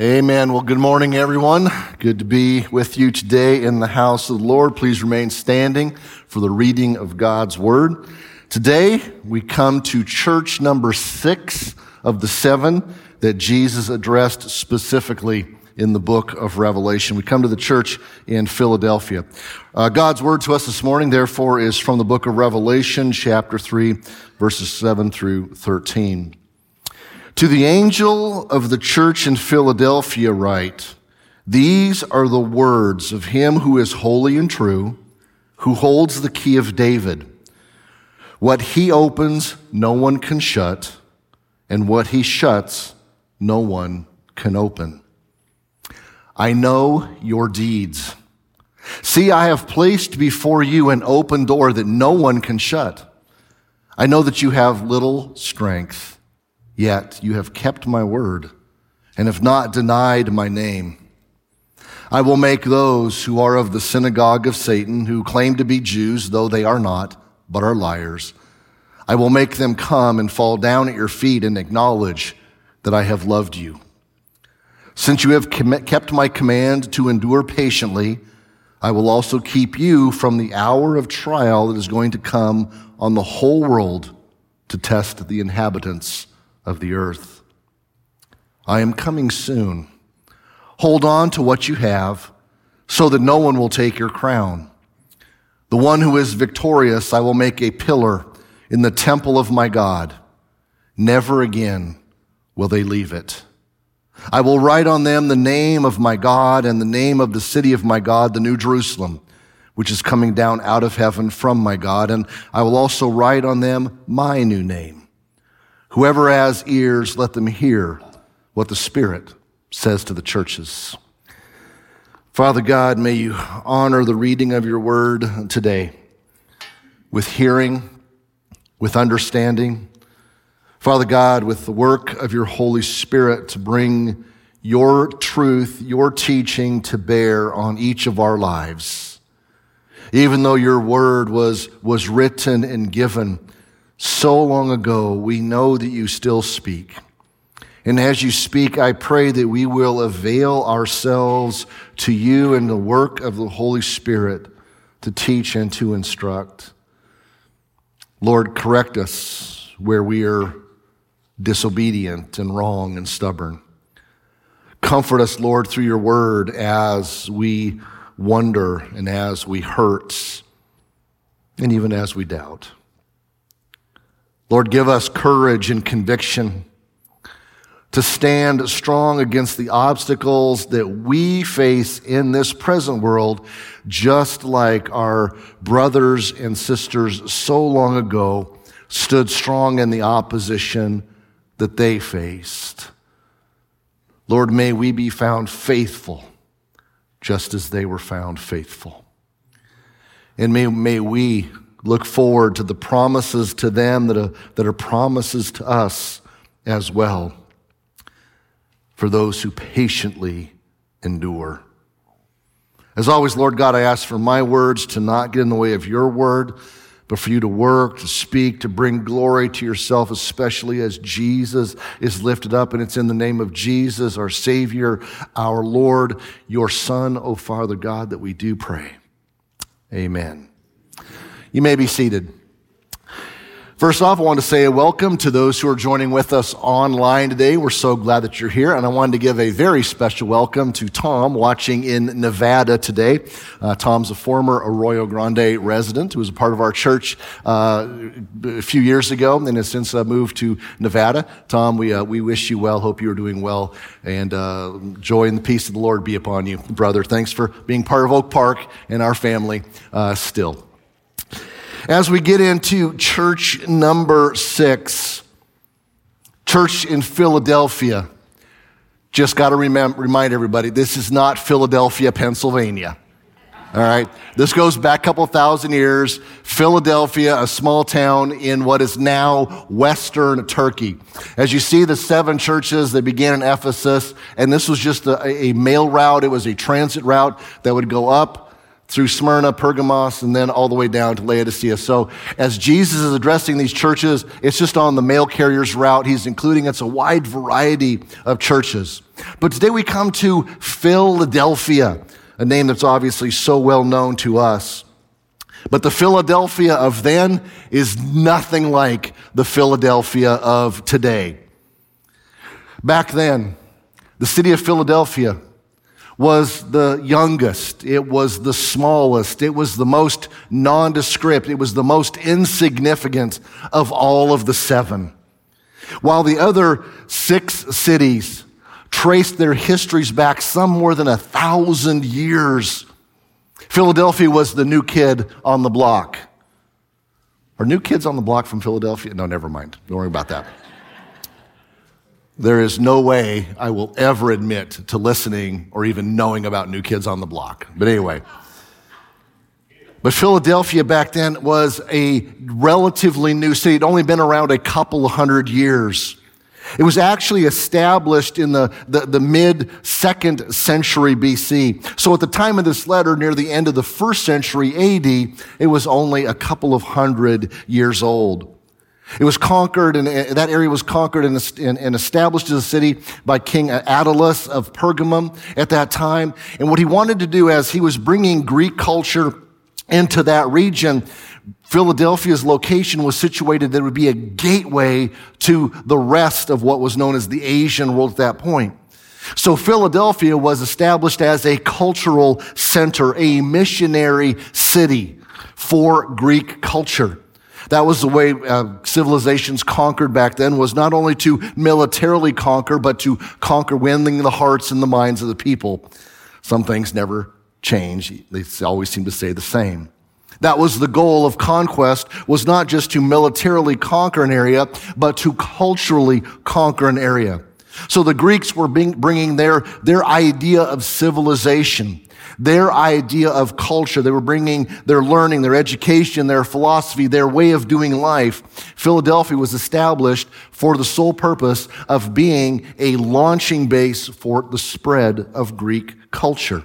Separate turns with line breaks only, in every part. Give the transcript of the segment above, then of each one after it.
Amen. Well, good morning, everyone. Good to be with you today in the house of the Lord. Please remain standing for the reading of God's word. Today, we come to church number six of the seven that Jesus addressed specifically in the book of Revelation. We come to the church in Philadelphia. Uh, God's word to us this morning, therefore, is from the book of Revelation, chapter 3, verses 7 through 13. To the angel of the church in Philadelphia, write, These are the words of him who is holy and true, who holds the key of David. What he opens, no one can shut, and what he shuts, no one can open. I know your deeds. See, I have placed before you an open door that no one can shut. I know that you have little strength Yet you have kept my word and have not denied my name. I will make those who are of the synagogue of Satan, who claim to be Jews, though they are not, but are liars. I will make them come and fall down at your feet and acknowledge that I have loved you. Since you have kept my command to endure patiently, I will also keep you from the hour of trial that is going to come on the whole world to test the inhabitants of the earth. I am coming soon. Hold on to what you have so that no one will take your crown. The one who is victorious, I will make a pillar in the temple of my God. Never again will they leave it. I will write on them the name of my God and the name of the city of my God, the New Jerusalem, which is coming down out of heaven from my God. And I will also write on them my new name Whoever has ears, let them hear what the Spirit says to the churches. Father God, may you honor the reading of your word today with hearing, with understanding. Father God, with the work of your Holy Spirit to bring your truth, your teaching to bear on each of our lives. Even though your word was, was written and given so long ago, we know that you still speak. And as you speak, I pray that we will avail ourselves to you and the work of the Holy Spirit to teach and to instruct. Lord, correct us where we are disobedient and wrong and stubborn. Comfort us, Lord, through your word as we wonder and as we hurt and even as we doubt. Lord, give us courage and conviction to stand strong against the obstacles that we face in this present world, just like our brothers and sisters so long ago stood strong in the opposition that they faced. Lord, may we be found faithful just as they were found faithful. And may, may we look forward to the promises to them that are, that are promises to us as well for those who patiently endure. As always, Lord God, I ask for my words to not get in the way of your word, but for you to work, to speak, to bring glory to yourself, especially as Jesus is lifted up. And it's in the name of Jesus, our Savior, our Lord, your Son, O Father God, that we do pray. Amen. You may be seated. First off, I want to say a welcome to those who are joining with us online today. We're so glad that you're here. And I wanted to give a very special welcome to Tom watching in Nevada today. Uh, Tom's a former Arroyo Grande resident who was a part of our church uh, a few years ago and has since uh, moved to Nevada. Tom, we, uh, we wish you well. Hope you are doing well. And uh, joy and the peace of the Lord be upon you, brother. Thanks for being part of Oak Park and our family uh, still. As we get into church number six, church in Philadelphia, just got to remind everybody this is not Philadelphia, Pennsylvania. All right. This goes back a couple thousand years. Philadelphia, a small town in what is now Western Turkey. As you see, the seven churches that began in Ephesus, and this was just a, a mail route. It was a transit route that would go up through Smyrna, Pergamos, and then all the way down to Laodicea. So as Jesus is addressing these churches, it's just on the mail carrier's route. He's including it's a wide variety of churches. But today we come to Philadelphia, a name that's obviously so well known to us. But the Philadelphia of then is nothing like the Philadelphia of today. Back then, the city of Philadelphia was the youngest, it was the smallest, it was the most nondescript, it was the most insignificant of all of the seven. While the other six cities traced their histories back some more than a thousand years, Philadelphia was the new kid on the block. Are new kids on the block from Philadelphia? No, never mind. Don't worry about that. There is no way I will ever admit to listening or even knowing about New Kids on the Block. But anyway. But Philadelphia back then was a relatively new city. It would only been around a couple hundred years. It was actually established in the, the, the, mid second century BC. So at the time of this letter, near the end of the first century AD, it was only a couple of hundred years old. It was conquered, and uh, that area was conquered and, and established as a city by King Attalus of Pergamum at that time. And what he wanted to do as he was bringing Greek culture into that region, Philadelphia's location was situated that would be a gateway to the rest of what was known as the Asian world at that point. So Philadelphia was established as a cultural center, a missionary city for Greek culture. That was the way uh, civilizations conquered back then was not only to militarily conquer, but to conquer winning the hearts and the minds of the people. Some things never change. They always seem to stay the same. That was the goal of conquest was not just to militarily conquer an area, but to culturally conquer an area. So the Greeks were bringing their, their idea of civilization their idea of culture. They were bringing their learning, their education, their philosophy, their way of doing life. Philadelphia was established for the sole purpose of being a launching base for the spread of Greek culture.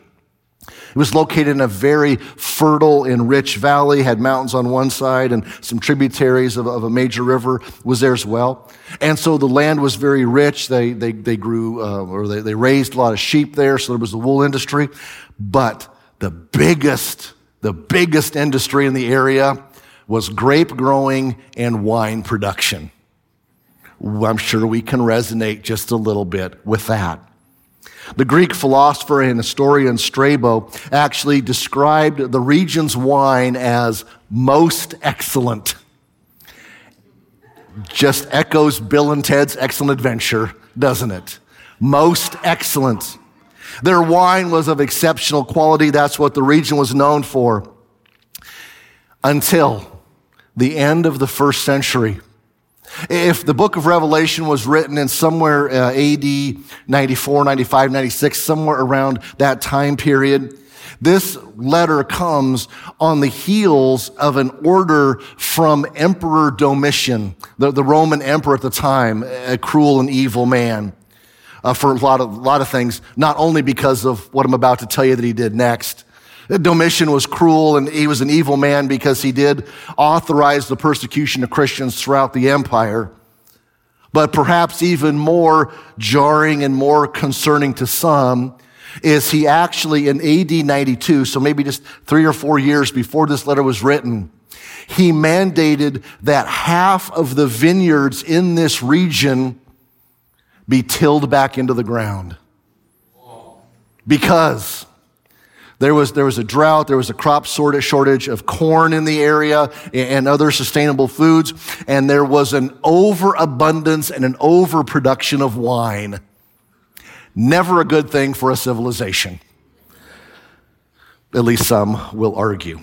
It was located in a very fertile and rich valley, had mountains on one side and some tributaries of, of a major river was there as well. And so the land was very rich. They, they, they grew, uh, or they, they raised a lot of sheep there, so there was the wool industry. But the biggest, the biggest industry in the area was grape growing and wine production. I'm sure we can resonate just a little bit with that. The Greek philosopher and historian Strabo actually described the region's wine as most excellent. Just echoes Bill and Ted's excellent adventure, doesn't it? Most excellent. Their wine was of exceptional quality. That's what the region was known for. Until the end of the first century. If the book of Revelation was written in somewhere uh, AD 94, 95, 96, somewhere around that time period, this letter comes on the heels of an order from Emperor Domitian, the, the Roman emperor at the time, a cruel and evil man uh, for a lot of, lot of things, not only because of what I'm about to tell you that he did next. Domitian was cruel and he was an evil man because he did authorize the persecution of Christians throughout the empire. But perhaps even more jarring and more concerning to some is he actually in AD 92, so maybe just three or four years before this letter was written, he mandated that half of the vineyards in this region be tilled back into the ground. Because there was, there was a drought, there was a crop shortage of corn in the area and other sustainable foods, and there was an overabundance and an overproduction of wine. Never a good thing for a civilization. At least some will argue.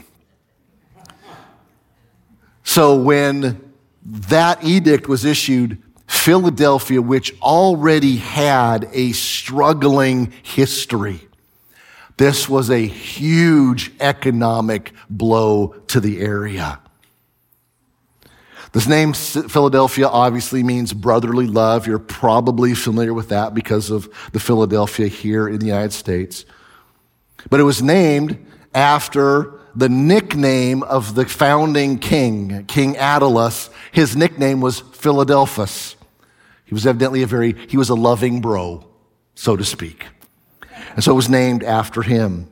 So when that edict was issued, Philadelphia, which already had a struggling history, this was a huge economic blow to the area. This name Philadelphia obviously means brotherly love. You're probably familiar with that because of the Philadelphia here in the United States. But it was named after the nickname of the founding king, King Attalus. His nickname was Philadelphus. He was evidently a very, he was a loving bro. so to speak. And so it was named after him.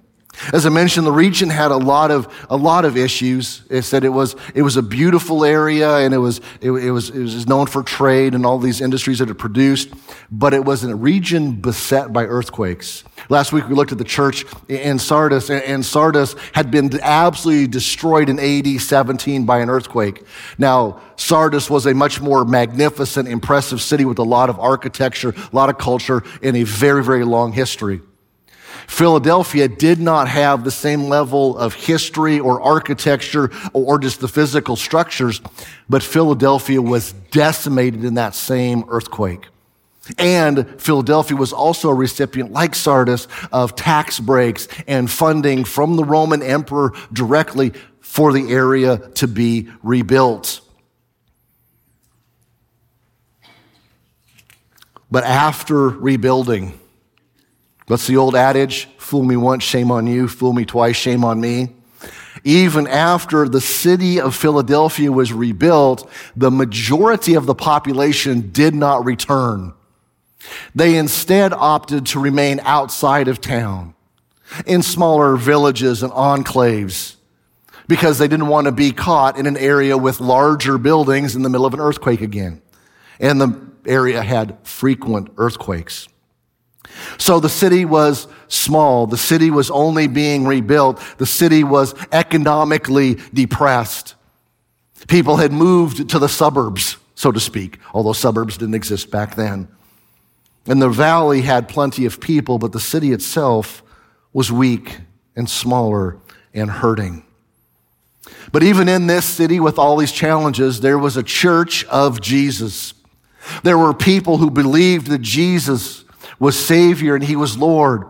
As I mentioned, the region had a lot of, a lot of issues. It said it was, it was a beautiful area and it was, it, it, was, it was known for trade and all these industries that it produced, but it was a region beset by earthquakes. Last week we looked at the church in Sardis and Sardis had been absolutely destroyed in AD 17 by an earthquake. Now, Sardis was a much more magnificent, impressive city with a lot of architecture, a lot of culture, and a very, very long history. Philadelphia did not have the same level of history or architecture or just the physical structures, but Philadelphia was decimated in that same earthquake. And Philadelphia was also a recipient, like Sardis, of tax breaks and funding from the Roman emperor directly for the area to be rebuilt. But after rebuilding, What's the old adage? Fool me once, shame on you. Fool me twice, shame on me. Even after the city of Philadelphia was rebuilt, the majority of the population did not return. They instead opted to remain outside of town in smaller villages and enclaves because they didn't want to be caught in an area with larger buildings in the middle of an earthquake again. And the area had frequent earthquakes. So the city was small. The city was only being rebuilt. The city was economically depressed. People had moved to the suburbs, so to speak, although suburbs didn't exist back then. And the valley had plenty of people, but the city itself was weak and smaller and hurting. But even in this city with all these challenges, there was a church of Jesus. There were people who believed that Jesus was Savior and He was Lord.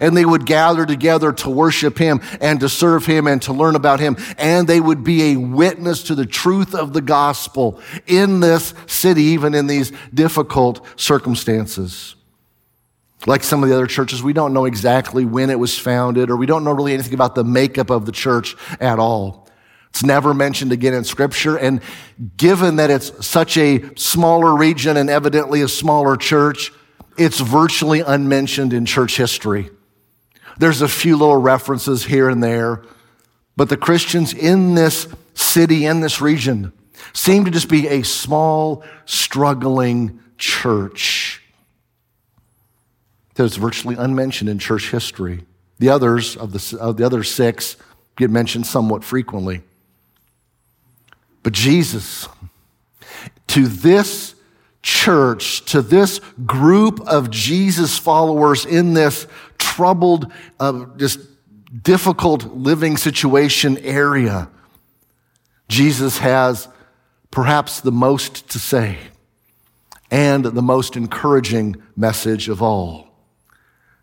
And they would gather together to worship Him and to serve Him and to learn about Him. And they would be a witness to the truth of the gospel in this city, even in these difficult circumstances. Like some of the other churches, we don't know exactly when it was founded, or we don't know really anything about the makeup of the church at all. It's never mentioned again in scripture. And given that it's such a smaller region and evidently a smaller church, it's virtually unmentioned in church history. There's a few little references here and there, but the Christians in this city, in this region, seem to just be a small, struggling church that is virtually unmentioned in church history. The others of the, of the other six get mentioned somewhat frequently. But Jesus, to this church, to this group of Jesus followers in this troubled, uh, just difficult living situation area, Jesus has perhaps the most to say and the most encouraging message of all.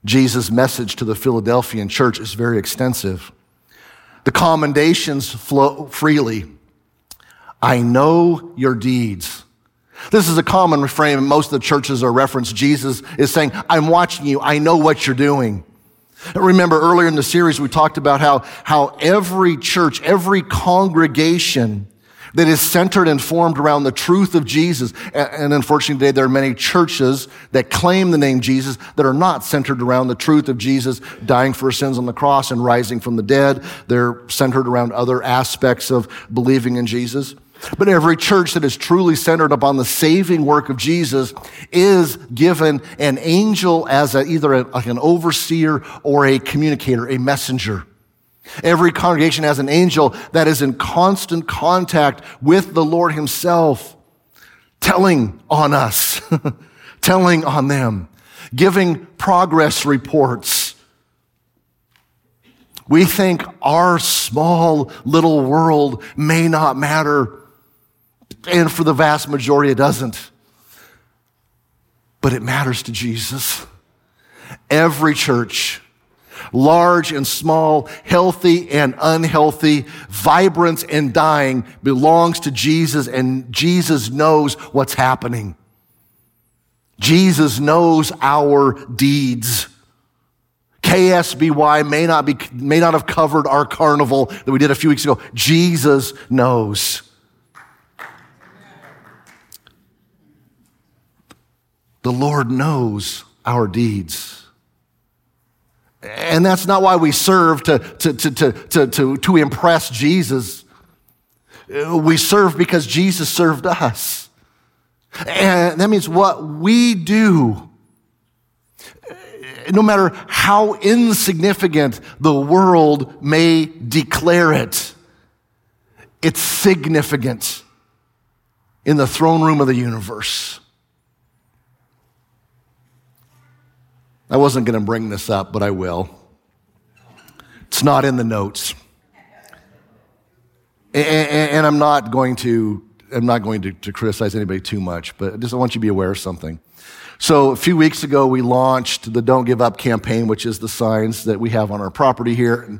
Jesus' message to the Philadelphian church is very extensive. The commendations flow freely. I know your deeds. This is a common refrain in most of the churches are reference. Jesus is saying, I'm watching you. I know what you're doing. Remember earlier in the series, we talked about how, how every church, every congregation that is centered and formed around the truth of Jesus. And unfortunately today there are many churches that claim the name Jesus that are not centered around the truth of Jesus dying for sins on the cross and rising from the dead. They're centered around other aspects of believing in Jesus. But every church that is truly centered upon the saving work of Jesus is given an angel as a, either a, like an overseer or a communicator, a messenger. Every congregation has an angel that is in constant contact with the Lord himself, telling on us, telling on them, giving progress reports. We think our small little world may not matter and for the vast majority, it doesn't. But it matters to Jesus. Every church, large and small, healthy and unhealthy, vibrant and dying, belongs to Jesus, and Jesus knows what's happening. Jesus knows our deeds. KSBY may not, be, may not have covered our carnival that we did a few weeks ago. Jesus knows. The Lord knows our deeds. And that's not why we serve to, to, to, to, to, to, impress Jesus. We serve because Jesus served us. And that means what we do, no matter how insignificant the world may declare it, it's significant in the throne room of the universe. I wasn't going to bring this up, but I will. It's not in the notes. And, and I'm not going to, I'm not going to, to criticize anybody too much, but I just want you to be aware of something. So a few weeks ago, we launched the Don't Give Up campaign, which is the signs that we have on our property here. And,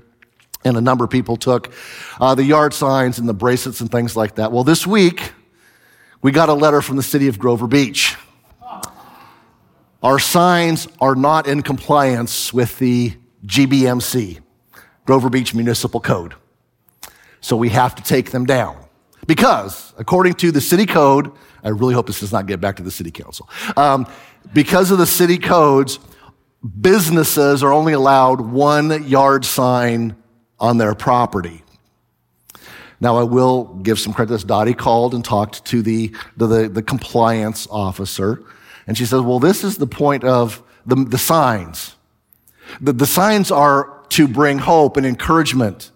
a number of people took uh, the yard signs and the bracelets and things like that. Well, this week, we got a letter from the city of Grover Beach. Our signs are not in compliance with the GBMC, Grover Beach Municipal Code. So we have to take them down. Because, according to the city code, I really hope this does not get back to the city council. Um, because of the city codes, businesses are only allowed one yard sign on their property. Now, I will give some credit. This Dottie called and talked to the, the, the compliance officer and she says, well, this is the point of the, the signs. The, the signs are to bring hope and encouragement,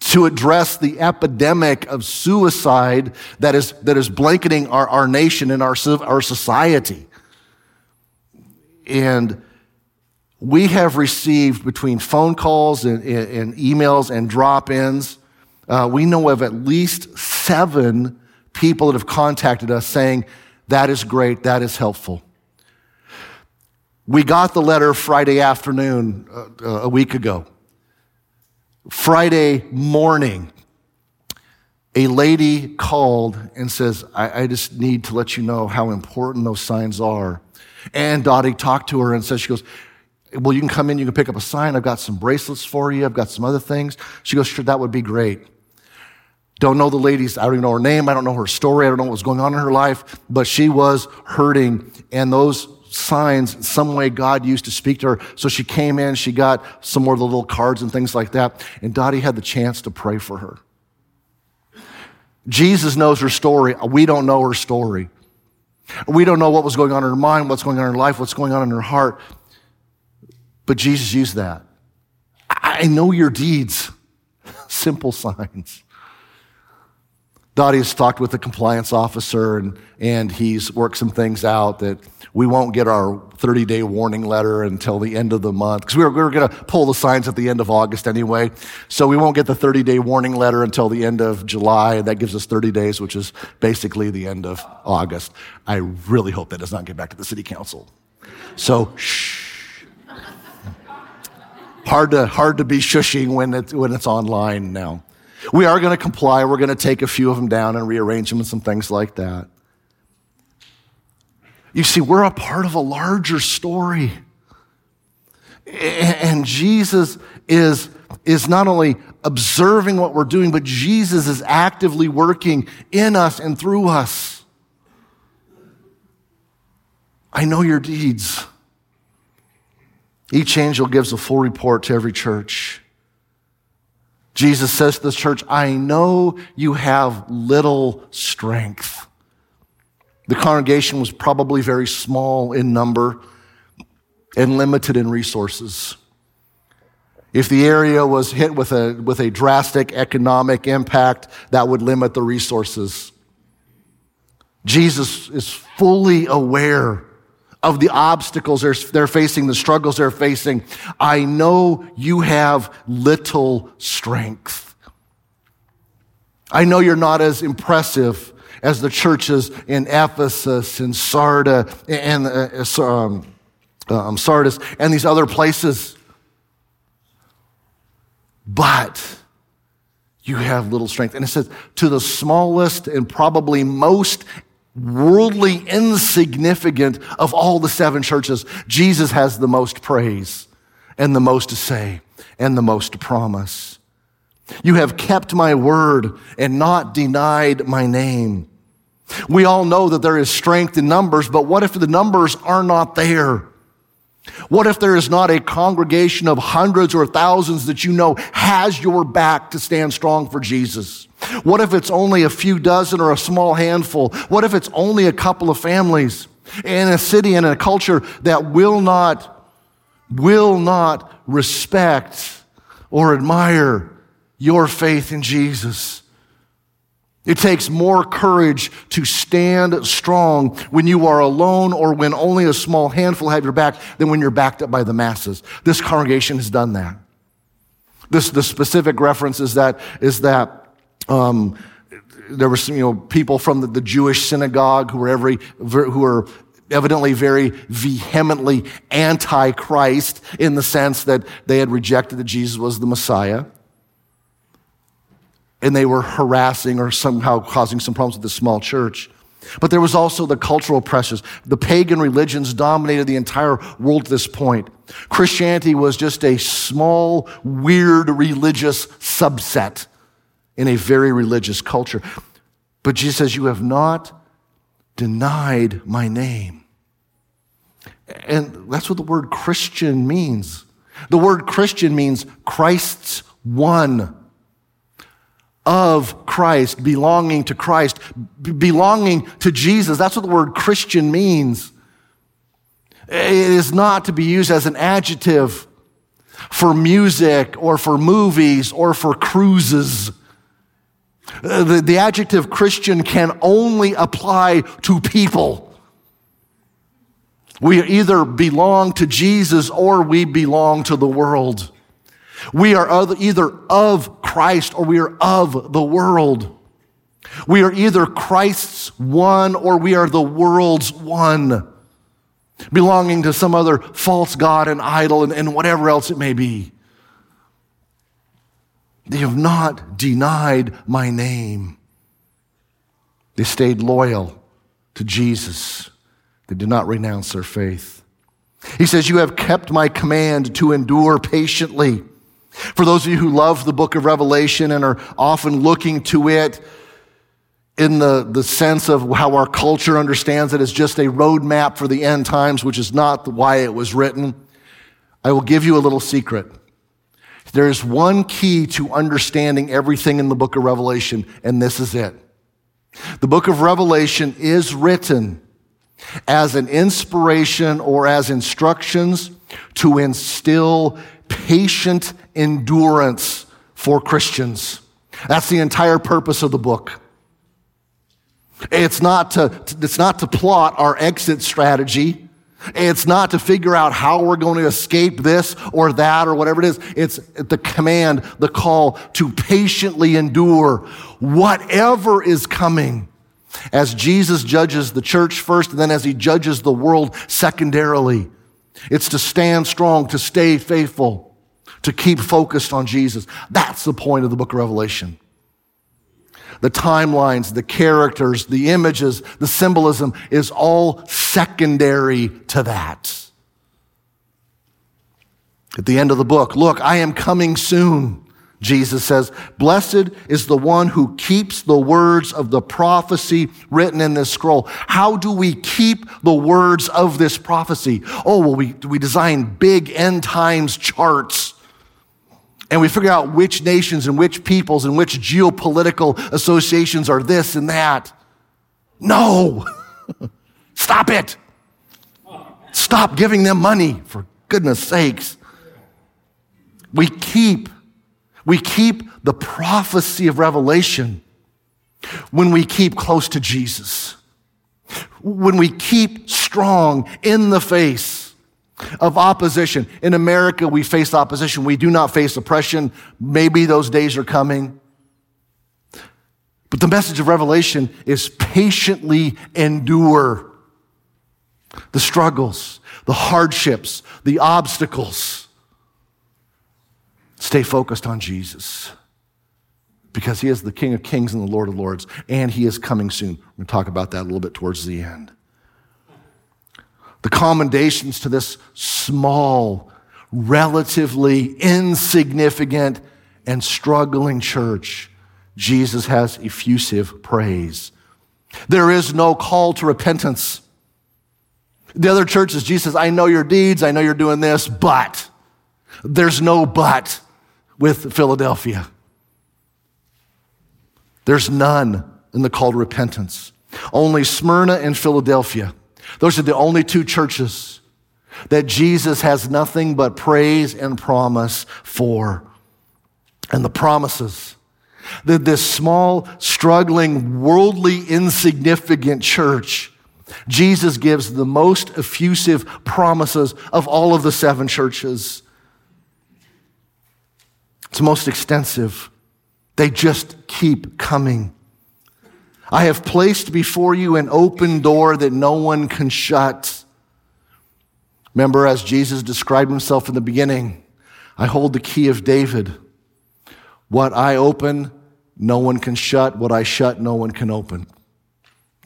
to address the epidemic of suicide that is, that is blanketing our, our nation and our, our society. And we have received between phone calls and, and emails and drop ins, uh, we know of at least seven people that have contacted us saying, that is great. That is helpful. We got the letter Friday afternoon uh, uh, a week ago. Friday morning, a lady called and says, I, I, just need to let you know how important those signs are. And Dottie talked to her and says, she goes, well, you can come in, you can pick up a sign. I've got some bracelets for you. I've got some other things. She goes, sure, that would be great. Don't know the lady's, I don't even know her name. I don't know her story. I don't know what was going on in her life, but she was hurting. And those signs, some way God used to speak to her. So she came in, she got some more of the little cards and things like that. And Dottie had the chance to pray for her. Jesus knows her story. We don't know her story. We don't know what was going on in her mind, what's going on in her life, what's going on in her heart. But Jesus used that. I know your deeds. Simple signs. Dottie has talked with the compliance officer and, and he's worked some things out that we won't get our 30 day warning letter until the end of the month because we were, we were going to pull the signs at the end of August anyway. So we won't get the 30 day warning letter until the end of July. And that gives us 30 days, which is basically the end of August. I really hope that does not get back to the city council. So, shh. hard to, hard to be shushing when, it, when it's online now. We are going to comply. We're going to take a few of them down and rearrange them and some things like that. You see, we're a part of a larger story. And Jesus is, is not only observing what we're doing, but Jesus is actively working in us and through us. I know your deeds. Each angel gives a full report to every church. Jesus says to the church, I know you have little strength. The congregation was probably very small in number and limited in resources. If the area was hit with a, with a drastic economic impact, that would limit the resources. Jesus is fully aware of the obstacles they're, they're facing, the struggles they're facing. I know you have little strength. I know you're not as impressive as the churches in Ephesus and Sarda and uh, um, um, Sardis and these other places. But you have little strength. And it says, to the smallest and probably most worldly insignificant of all the seven churches, Jesus has the most praise and the most to say and the most to promise. You have kept my word and not denied my name. We all know that there is strength in numbers, but what if the numbers are not there? What if there is not a congregation of hundreds or thousands that you know has your back to stand strong for Jesus? What if it's only a few dozen or a small handful? What if it's only a couple of families in a city and a culture that will not, will not respect or admire your faith in Jesus? It takes more courage to stand strong when you are alone or when only a small handful have your back than when you're backed up by the masses. This congregation has done that. This, the specific reference is that, is that um, there were some, you know, people from the, the Jewish synagogue who were, every, who were evidently very vehemently anti-Christ in the sense that they had rejected that Jesus was the Messiah and they were harassing or somehow causing some problems with the small church. But there was also the cultural pressures. The pagan religions dominated the entire world at this point. Christianity was just a small, weird religious subset in a very religious culture. But Jesus says, You have not denied my name. And that's what the word Christian means. The word Christian means Christ's one of Christ, belonging to Christ, b- belonging to Jesus. That's what the word Christian means. It is not to be used as an adjective for music or for movies or for cruises. Uh, the, the adjective Christian can only apply to people. We either belong to Jesus or we belong to the world. We are either of Christ or we are of the world. We are either Christ's one or we are the world's one, belonging to some other false God and idol and, and whatever else it may be. They have not denied my name. They stayed loyal to Jesus. They did not renounce their faith. He says, You have kept my command to endure patiently. For those of you who love the book of Revelation and are often looking to it in the, the sense of how our culture understands it as just a roadmap for the end times, which is not why it was written, I will give you a little secret. There is one key to understanding everything in the book of Revelation, and this is it. The book of Revelation is written as an inspiration or as instructions to instill patient endurance for Christians. That's the entire purpose of the book. It's not to, it's not to plot our exit strategy. It's not to figure out how we're going to escape this or that or whatever it is. It's the command, the call to patiently endure whatever is coming as Jesus judges the church first and then as he judges the world secondarily. It's to stand strong, to stay faithful, to keep focused on Jesus. That's the point of the book of Revelation. The timelines, the characters, the images, the symbolism is all secondary to that. At the end of the book, look, I am coming soon. Jesus says, Blessed is the one who keeps the words of the prophecy written in this scroll. How do we keep the words of this prophecy? Oh, well, we, we design big end times charts. And we figure out which nations and which peoples and which geopolitical associations are this and that. No! Stop it! Stop giving them money, for goodness sakes. We keep we keep the prophecy of Revelation when we keep close to Jesus, when we keep strong in the face of opposition. In America, we face opposition. We do not face oppression. Maybe those days are coming. But the message of Revelation is patiently endure the struggles, the hardships, the obstacles Stay focused on Jesus because he is the King of Kings and the Lord of Lords, and he is coming soon. We're going to talk about that a little bit towards the end. The commendations to this small, relatively insignificant, and struggling church, Jesus has effusive praise. There is no call to repentance. The other churches, Jesus says, I know your deeds, I know you're doing this, but there's no but with Philadelphia. There's none in the call to repentance. Only Smyrna and Philadelphia. Those are the only two churches that Jesus has nothing but praise and promise for. And the promises that this small, struggling, worldly, insignificant church, Jesus gives the most effusive promises of all of the seven churches. It's most extensive. They just keep coming. I have placed before you an open door that no one can shut. Remember, as Jesus described himself in the beginning, I hold the key of David. What I open, no one can shut. What I shut, no one can open.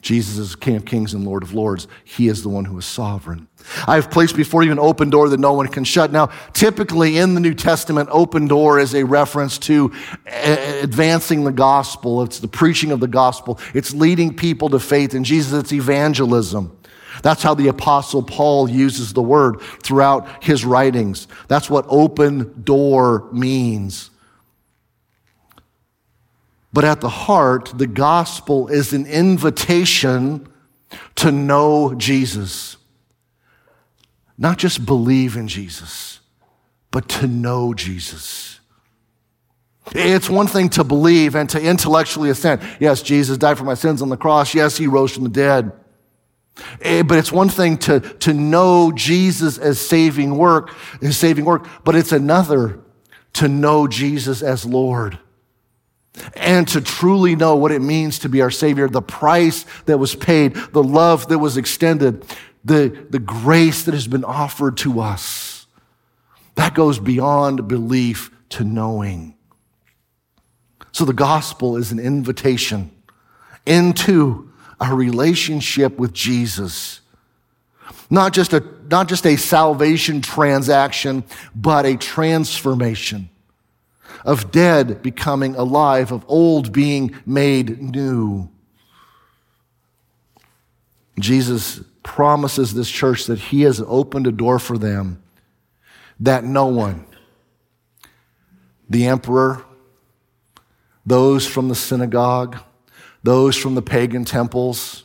Jesus is King of Kings and Lord of Lords. He is the one who is sovereign. I have placed before you an open door that no one can shut. Now, typically in the New Testament, open door is a reference to eh, eh, advancing the gospel. It's the preaching of the gospel. It's leading people to faith in Jesus. It's evangelism. That's how the apostle Paul uses the word throughout his writings. That's what open door means. But at the heart, the gospel is an invitation to know Jesus. Not just believe in Jesus, but to know Jesus. It's one thing to believe and to intellectually assent. Yes, Jesus died for my sins on the cross. Yes, he rose from the dead. Eh, but it's one thing to, to know Jesus as saving work, his saving work, but it's another to know Jesus as Lord and to truly know what it means to be our Savior, the price that was paid, the love that was extended, the, the grace that has been offered to us. That goes beyond belief to knowing. So the gospel is an invitation into a relationship with Jesus. Not just a, not just a salvation transaction, but a transformation of dead becoming alive, of old being made new. Jesus promises this church that he has opened a door for them that no one, the emperor, those from the synagogue, those from the pagan temples,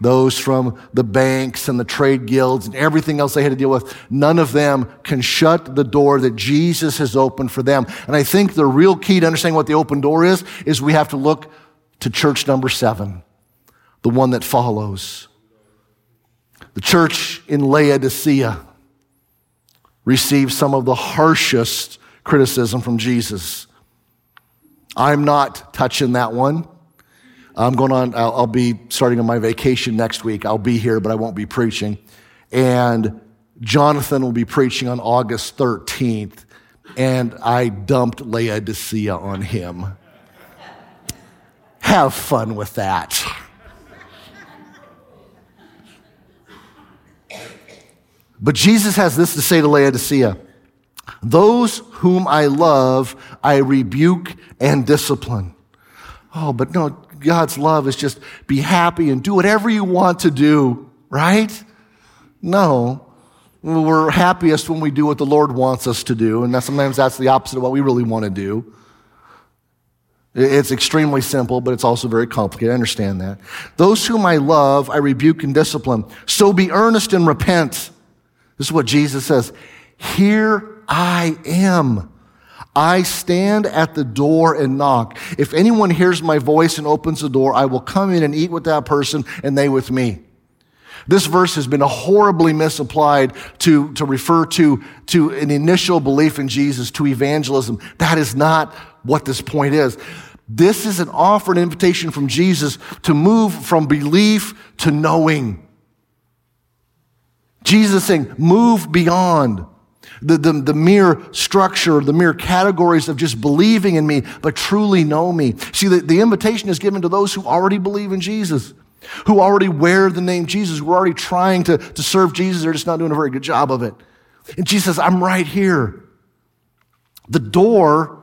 those from the banks and the trade guilds and everything else they had to deal with, none of them can shut the door that Jesus has opened for them. And I think the real key to understanding what the open door is, is we have to look to church number seven, the one that follows. The church in Laodicea received some of the harshest criticism from Jesus. I'm not touching that one. I'm going on, I'll, I'll be starting on my vacation next week. I'll be here, but I won't be preaching. And Jonathan will be preaching on August 13th, and I dumped Laodicea on him. Have fun with that. But Jesus has this to say to Laodicea Those whom I love, I rebuke and discipline. Oh, but no, God's love is just be happy and do whatever you want to do, right? No. We're happiest when we do what the Lord wants us to do, and sometimes that's the opposite of what we really want to do. It's extremely simple, but it's also very complicated. I understand that. Those whom I love, I rebuke and discipline. So be earnest and repent. This is what Jesus says. Here I am. I stand at the door and knock. If anyone hears my voice and opens the door, I will come in and eat with that person and they with me. This verse has been horribly misapplied to, to refer to, to an initial belief in Jesus, to evangelism. That is not what this point is. This is an offer, an invitation from Jesus to move from belief to knowing. Jesus saying, move beyond the, the, the mere structure, the mere categories of just believing in me, but truly know me. See, the, the invitation is given to those who already believe in Jesus, who already wear the name Jesus, who are already trying to, to serve Jesus, they're just not doing a very good job of it. And Jesus says, I'm right here. The door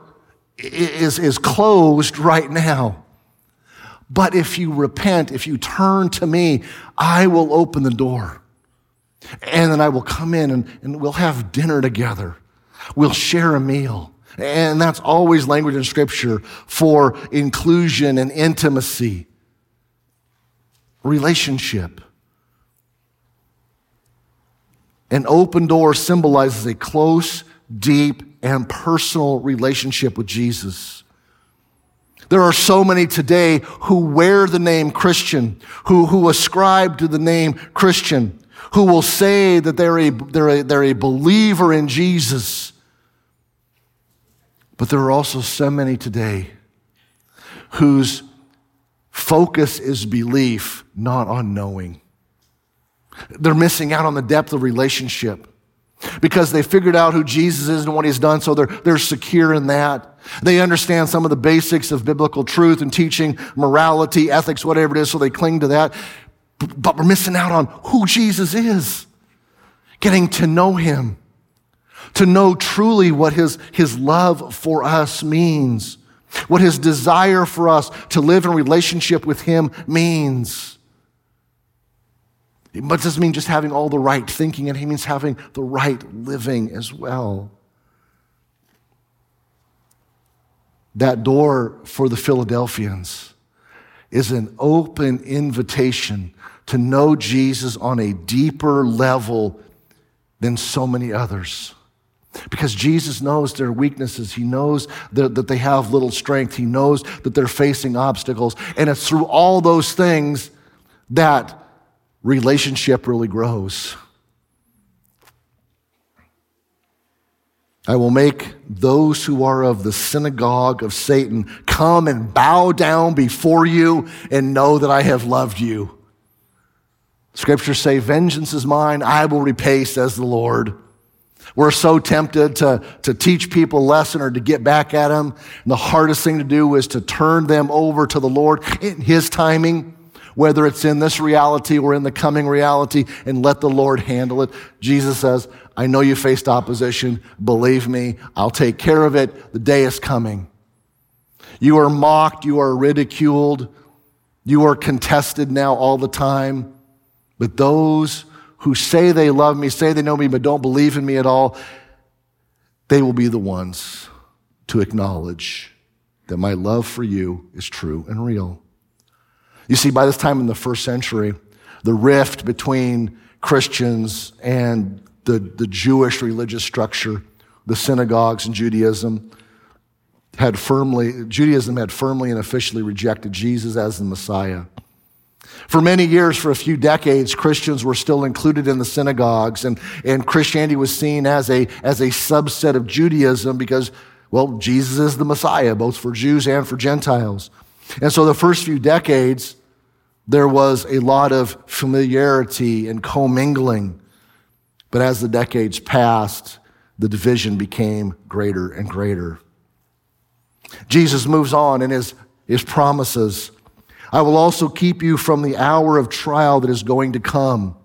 is, is closed right now. But if you repent, if you turn to me, I will open the door. And then I will come in and, and we'll have dinner together. We'll share a meal. And that's always language in scripture for inclusion and intimacy, relationship. An open door symbolizes a close, deep, and personal relationship with Jesus. There are so many today who wear the name Christian, who, who ascribe to the name Christian, who will say that they're a, they're, a, they're a believer in Jesus. But there are also so many today whose focus is belief, not on knowing. They're missing out on the depth of relationship because they figured out who Jesus is and what he's done, so they're, they're secure in that. They understand some of the basics of biblical truth and teaching, morality, ethics, whatever it is, so they cling to that. But we're missing out on who Jesus is, getting to know him, to know truly what his, his love for us means, what his desire for us to live in relationship with him means. But it doesn't mean just having all the right thinking, and he means having the right living as well. That door for the Philadelphians is an open invitation to know Jesus on a deeper level than so many others. Because Jesus knows their weaknesses. He knows that, they have little strength. He knows that they're facing obstacles. And it's through all those things that relationship really grows. I will make those who are of the synagogue of Satan come and bow down before you and know that I have loved you. Scriptures say, Vengeance is mine, I will repay, says the Lord. We're so tempted to, to teach people a lesson or to get back at them. And the hardest thing to do is to turn them over to the Lord in His timing whether it's in this reality or in the coming reality, and let the Lord handle it. Jesus says, I know you faced opposition. Believe me, I'll take care of it. The day is coming. You are mocked, you are ridiculed, you are contested now all the time. But those who say they love me, say they know me, but don't believe in me at all, they will be the ones to acknowledge that my love for you is true and real. You see, by this time in the first century, the rift between Christians and the, the Jewish religious structure, the synagogues and Judaism, had firmly, Judaism had firmly and officially rejected Jesus as the Messiah. For many years, for a few decades, Christians were still included in the synagogues, and, and Christianity was seen as a, as a subset of Judaism because, well, Jesus is the Messiah, both for Jews and for Gentiles. And so the first few decades, there was a lot of familiarity and commingling. But as the decades passed, the division became greater and greater. Jesus moves on in his, his promises. I will also keep you from the hour of trial that is going to come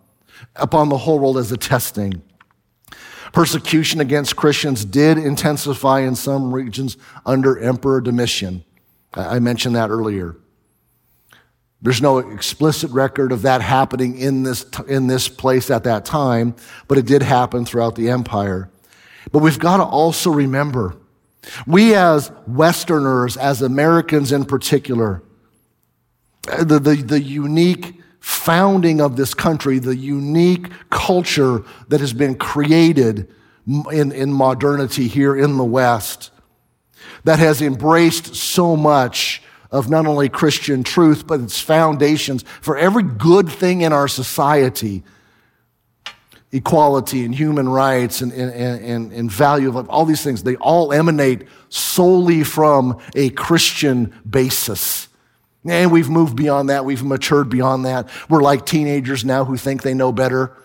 upon the whole world as a testing. Persecution against Christians did intensify in some regions under Emperor Domitian. I mentioned that earlier. There's no explicit record of that happening in this, in this place at that time, but it did happen throughout the empire. But we've got to also remember, we as Westerners, as Americans in particular, the, the, the unique founding of this country, the unique culture that has been created in, in modernity here in the West, that has embraced so much of not only Christian truth, but its foundations for every good thing in our society equality and human rights and, and, and, and value of life, all these things, they all emanate solely from a Christian basis. And we've moved beyond that. We've matured beyond that. We're like teenagers now who think they know better,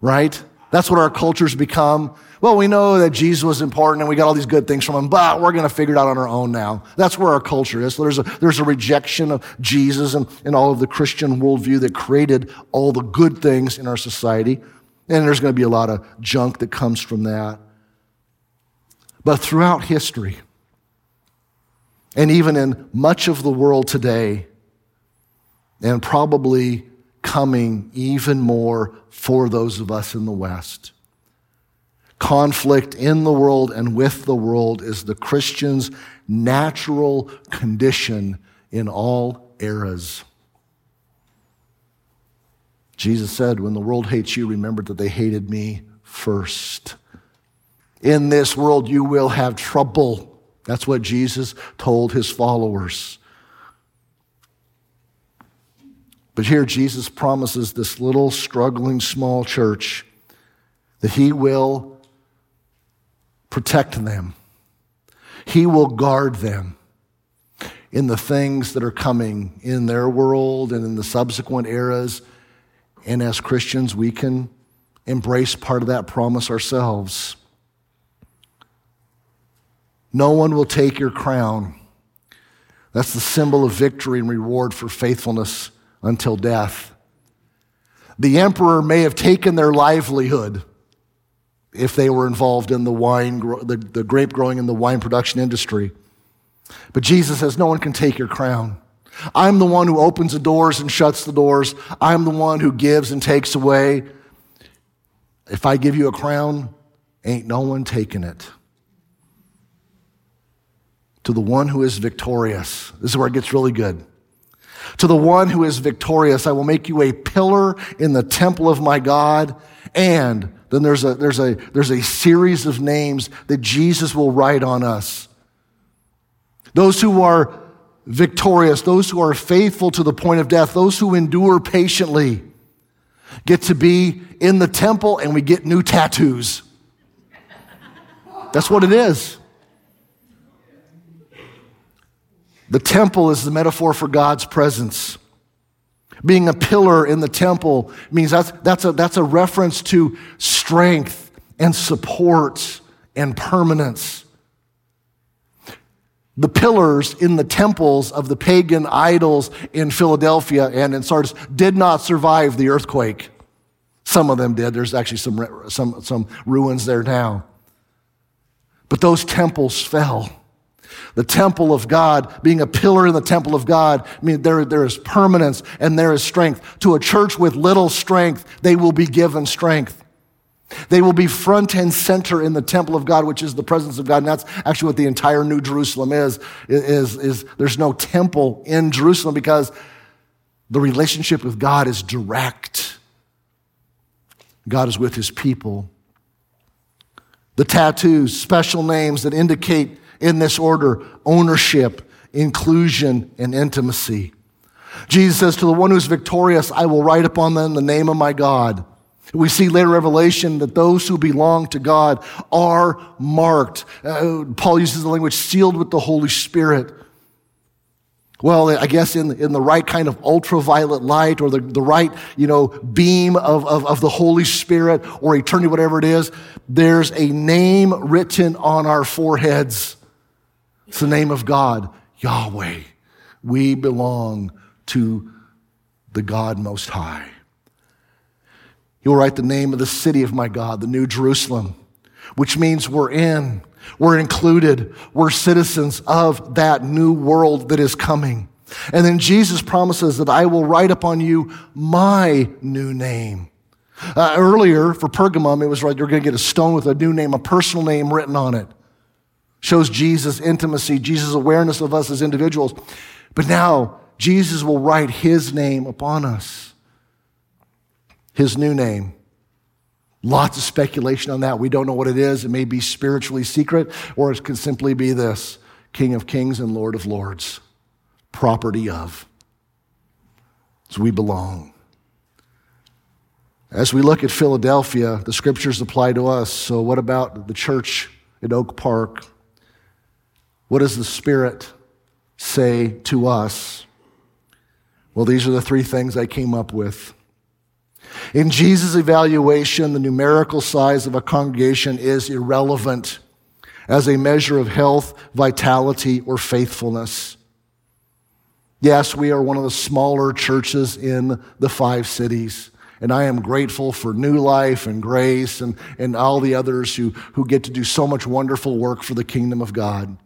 right? That's what our culture's become. Well, we know that Jesus was important and we got all these good things from him, but we're going to figure it out on our own now. That's where our culture is. There's a, there's a rejection of Jesus and, and all of the Christian worldview that created all the good things in our society. And there's going to be a lot of junk that comes from that. But throughout history, and even in much of the world today, and probably coming even more for those of us in the West. Conflict in the world and with the world is the Christian's natural condition in all eras. Jesus said, When the world hates you, remember that they hated me first. In this world, you will have trouble. That's what Jesus told his followers. But here, Jesus promises this little struggling small church that he will protect them, he will guard them in the things that are coming in their world and in the subsequent eras. And as Christians, we can embrace part of that promise ourselves. No one will take your crown. That's the symbol of victory and reward for faithfulness until death. The emperor may have taken their livelihood if they were involved in the wine, the, the grape growing and the wine production industry. But Jesus says, No one can take your crown. I'm the one who opens the doors and shuts the doors. I'm the one who gives and takes away. If I give you a crown, ain't no one taking it. To the one who is victorious. This is where it gets really good. To the one who is victorious, I will make you a pillar in the temple of my God. And then there's a, there's a, there's a series of names that Jesus will write on us. Those who are victorious, those who are faithful to the point of death, those who endure patiently get to be in the temple and we get new tattoos. That's what it is. The temple is the metaphor for God's presence. Being a pillar in the temple means that's, that's, a, that's a reference to strength and support and permanence. The pillars in the temples of the pagan idols in Philadelphia and in Sardis did not survive the earthquake. Some of them did. There's actually some, some, some ruins there now. But those temples fell. The temple of God, being a pillar in the temple of God, I mean, there, there is permanence and there is strength. To a church with little strength, they will be given strength. They will be front and center in the temple of God, which is the presence of God. And that's actually what the entire New Jerusalem is, is, is there's no temple in Jerusalem because the relationship with God is direct. God is with his people. The tattoos, special names that indicate in this order ownership, inclusion, and intimacy. Jesus says, To the one who is victorious, I will write upon them the name of my God. We see later Revelation that those who belong to God are marked. Uh, Paul uses the language sealed with the Holy Spirit. Well, I guess in, in the right kind of ultraviolet light or the, the right, you know, beam of, of, of the Holy Spirit or eternity, whatever it is, there's a name written on our foreheads. It's the name of God, Yahweh. We belong to the God Most High. Will write the name of the city of my God, the New Jerusalem, which means we're in, we're included, we're citizens of that new world that is coming. And then Jesus promises that I will write upon you my new name. Uh, earlier for Pergamum, it was right, you're going to get a stone with a new name, a personal name written on it. Shows Jesus' intimacy, Jesus' awareness of us as individuals. But now, Jesus will write his name upon us his new name. Lots of speculation on that. We don't know what it is. It may be spiritually secret, or it could simply be this King of Kings and Lord of Lords, property of. So we belong. As we look at Philadelphia, the scriptures apply to us. So, what about the church at Oak Park? What does the Spirit say to us? Well, these are the three things I came up with. In Jesus' evaluation, the numerical size of a congregation is irrelevant as a measure of health, vitality, or faithfulness. Yes, we are one of the smaller churches in the five cities. And I am grateful for New Life and Grace and, and all the others who, who get to do so much wonderful work for the kingdom of God.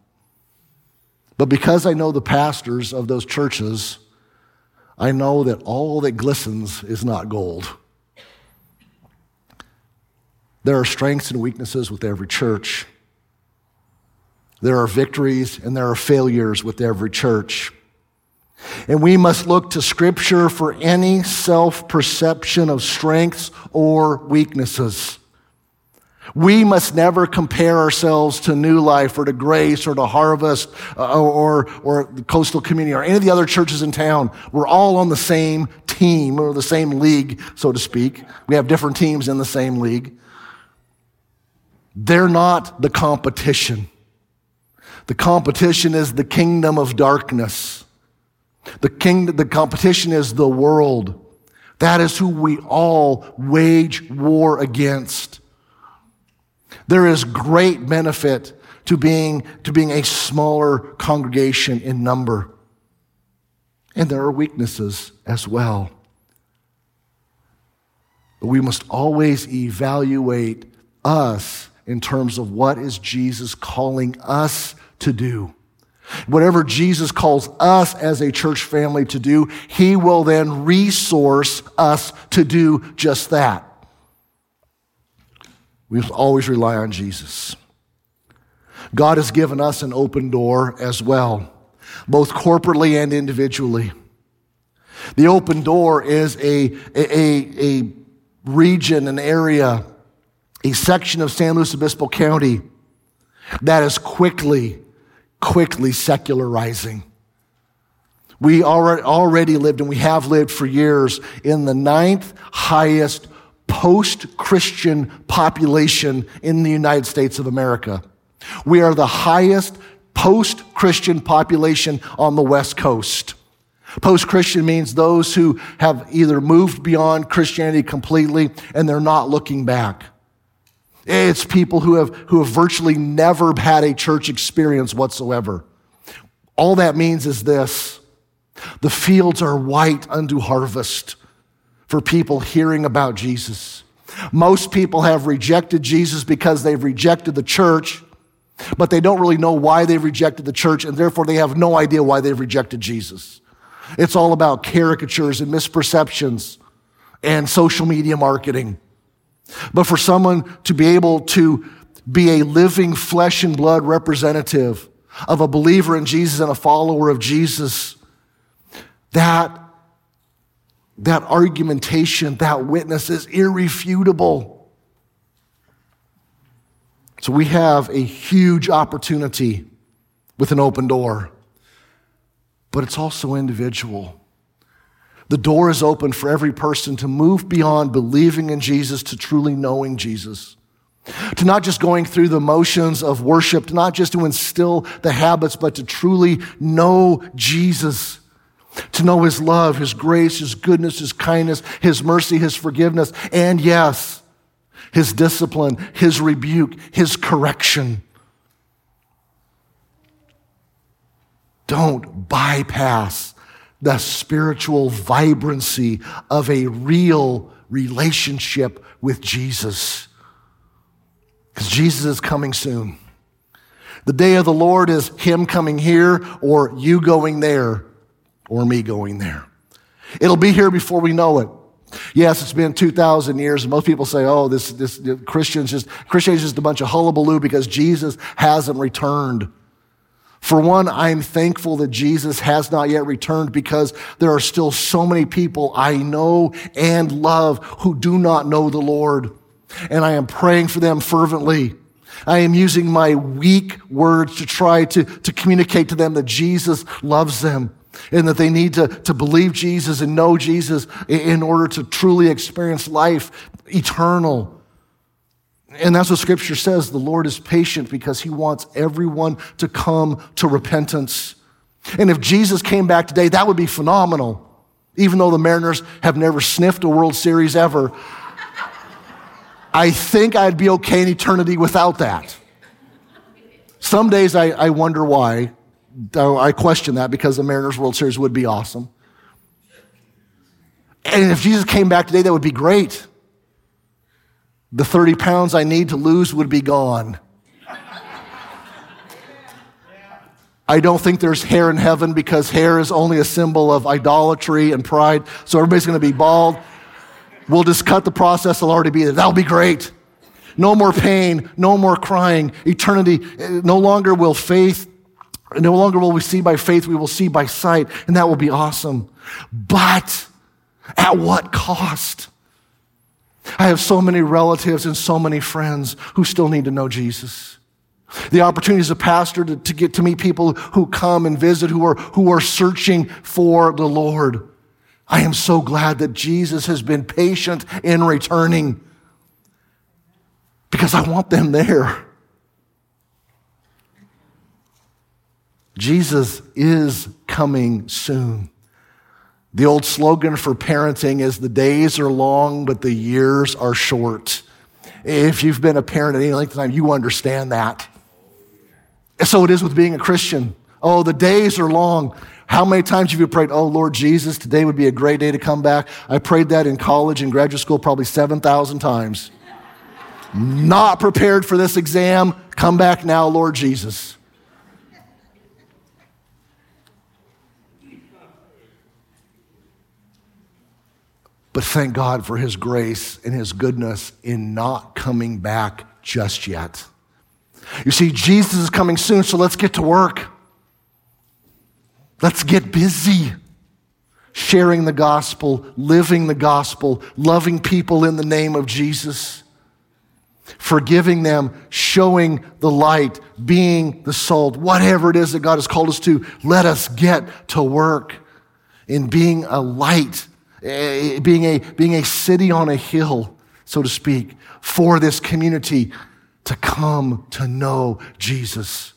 But because I know the pastors of those churches, I know that all that glistens is not gold. There are strengths and weaknesses with every church. There are victories and there are failures with every church. And we must look to Scripture for any self perception of strengths or weaknesses. We must never compare ourselves to New Life or to Grace or to Harvest uh, or, or, the Coastal Community or any of the other churches in town. We're all on the same team or the same league, so to speak. We have different teams in the same league. They're not the competition. The competition is the kingdom of darkness. The king, the competition is the world. That is who we all wage war against. There is great benefit to being, to being a smaller congregation in number. And there are weaknesses as well. But we must always evaluate us in terms of what is Jesus calling us to do. Whatever Jesus calls us as a church family to do, he will then resource us to do just that. We always rely on Jesus. God has given us an open door as well, both corporately and individually. The open door is a, a, a region, an area, a section of San Luis Obispo County that is quickly quickly secularizing. We already lived and we have lived for years in the ninth highest post Christian population in the United States of America. We are the highest post Christian population on the West Coast. Post Christian means those who have either moved beyond Christianity completely and they're not looking back. It's people who have, who have virtually never had a church experience whatsoever. All that means is this the fields are white unto harvest for people hearing about Jesus. Most people have rejected Jesus because they've rejected the church, but they don't really know why they've rejected the church, and therefore they have no idea why they've rejected Jesus. It's all about caricatures and misperceptions and social media marketing. But for someone to be able to be a living flesh and blood representative of a believer in Jesus and a follower of Jesus, that, that argumentation, that witness is irrefutable. So we have a huge opportunity with an open door, but it's also individual. The door is open for every person to move beyond believing in Jesus to truly knowing Jesus. To not just going through the motions of worship, not just to instill the habits, but to truly know Jesus. To know his love, his grace, his goodness, his kindness, his mercy, his forgiveness, and yes, his discipline, his rebuke, his correction. Don't bypass the spiritual vibrancy of a real relationship with Jesus. Because Jesus is coming soon. The day of the Lord is Him coming here, or you going there, or me going there. It'll be here before we know it. Yes, it's been 2,000 years, and most people say, oh, this, this, Christians just, Christianity is just a bunch of hullabaloo because Jesus hasn't returned. For one, I'm thankful that Jesus has not yet returned because there are still so many people I know and love who do not know the Lord. And I am praying for them fervently. I am using my weak words to try to, to communicate to them that Jesus loves them and that they need to, to believe Jesus and know Jesus in order to truly experience life eternal. And that's what scripture says. The Lord is patient because he wants everyone to come to repentance. And if Jesus came back today, that would be phenomenal. Even though the Mariners have never sniffed a World Series ever, I think I'd be okay in eternity without that. Some days I, I wonder why. I question that because the Mariners World Series would be awesome. And if Jesus came back today, that would be great the 30 pounds I need to lose would be gone. I don't think there's hair in heaven because hair is only a symbol of idolatry and pride. So everybody's going to be bald. We'll just cut the process. It'll already be there. That'll be great. No more pain. No more crying. Eternity. Eh, no longer will faith, no longer will we see by faith. We will see by sight. And that will be awesome. But at what cost? I have so many relatives and so many friends who still need to know Jesus. The opportunity as a pastor to, to get to meet people who come and visit, who are, who are searching for the Lord. I am so glad that Jesus has been patient in returning because I want them there. Jesus is coming soon. The old slogan for parenting is the days are long, but the years are short. If you've been a parent at any length of time, you understand that. So it is with being a Christian. Oh, the days are long. How many times have you prayed, Oh, Lord Jesus, today would be a great day to come back? I prayed that in college and graduate school probably 7,000 times. Not prepared for this exam. Come back now, Lord Jesus. But thank God for his grace and his goodness in not coming back just yet. You see, Jesus is coming soon, so let's get to work. Let's get busy sharing the gospel, living the gospel, loving people in the name of Jesus, forgiving them, showing the light, being the salt, whatever it is that God has called us to. Let us get to work in being a light Eh, being a, being a city on a hill, so to speak, for this community to come to know Jesus.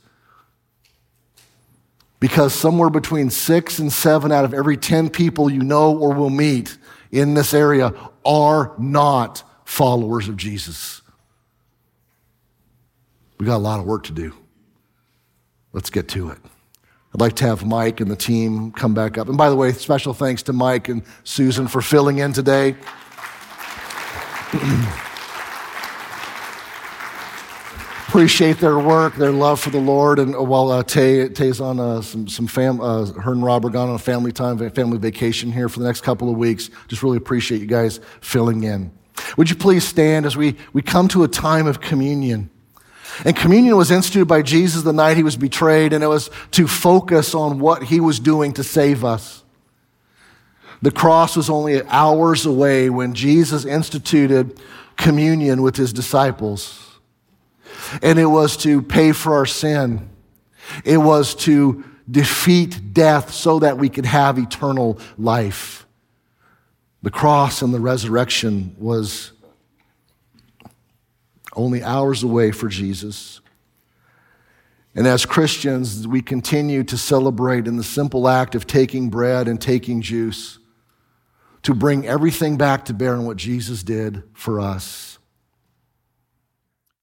Because somewhere between six and seven out of every 10 people you know or will meet in this area are not followers of Jesus. We got a lot of work to do. Let's get to it. I'd like to have Mike and the team come back up. And by the way, special thanks to Mike and Susan for filling in today. Appreciate their work, their love for the Lord. And while uh, Tay, Tay's on uh, some, some fam, uh, her and Rob are gone on a family time, family vacation here for the next couple of weeks. Just really appreciate you guys filling in. Would you please stand as we, we come to a time of communion? And communion was instituted by Jesus the night he was betrayed, and it was to focus on what he was doing to save us. The cross was only hours away when Jesus instituted communion with his disciples. And it was to pay for our sin. It was to defeat death so that we could have eternal life. The cross and the resurrection was only hours away for Jesus. And as Christians, we continue to celebrate in the simple act of taking bread and taking juice to bring everything back to bear on what Jesus did for us.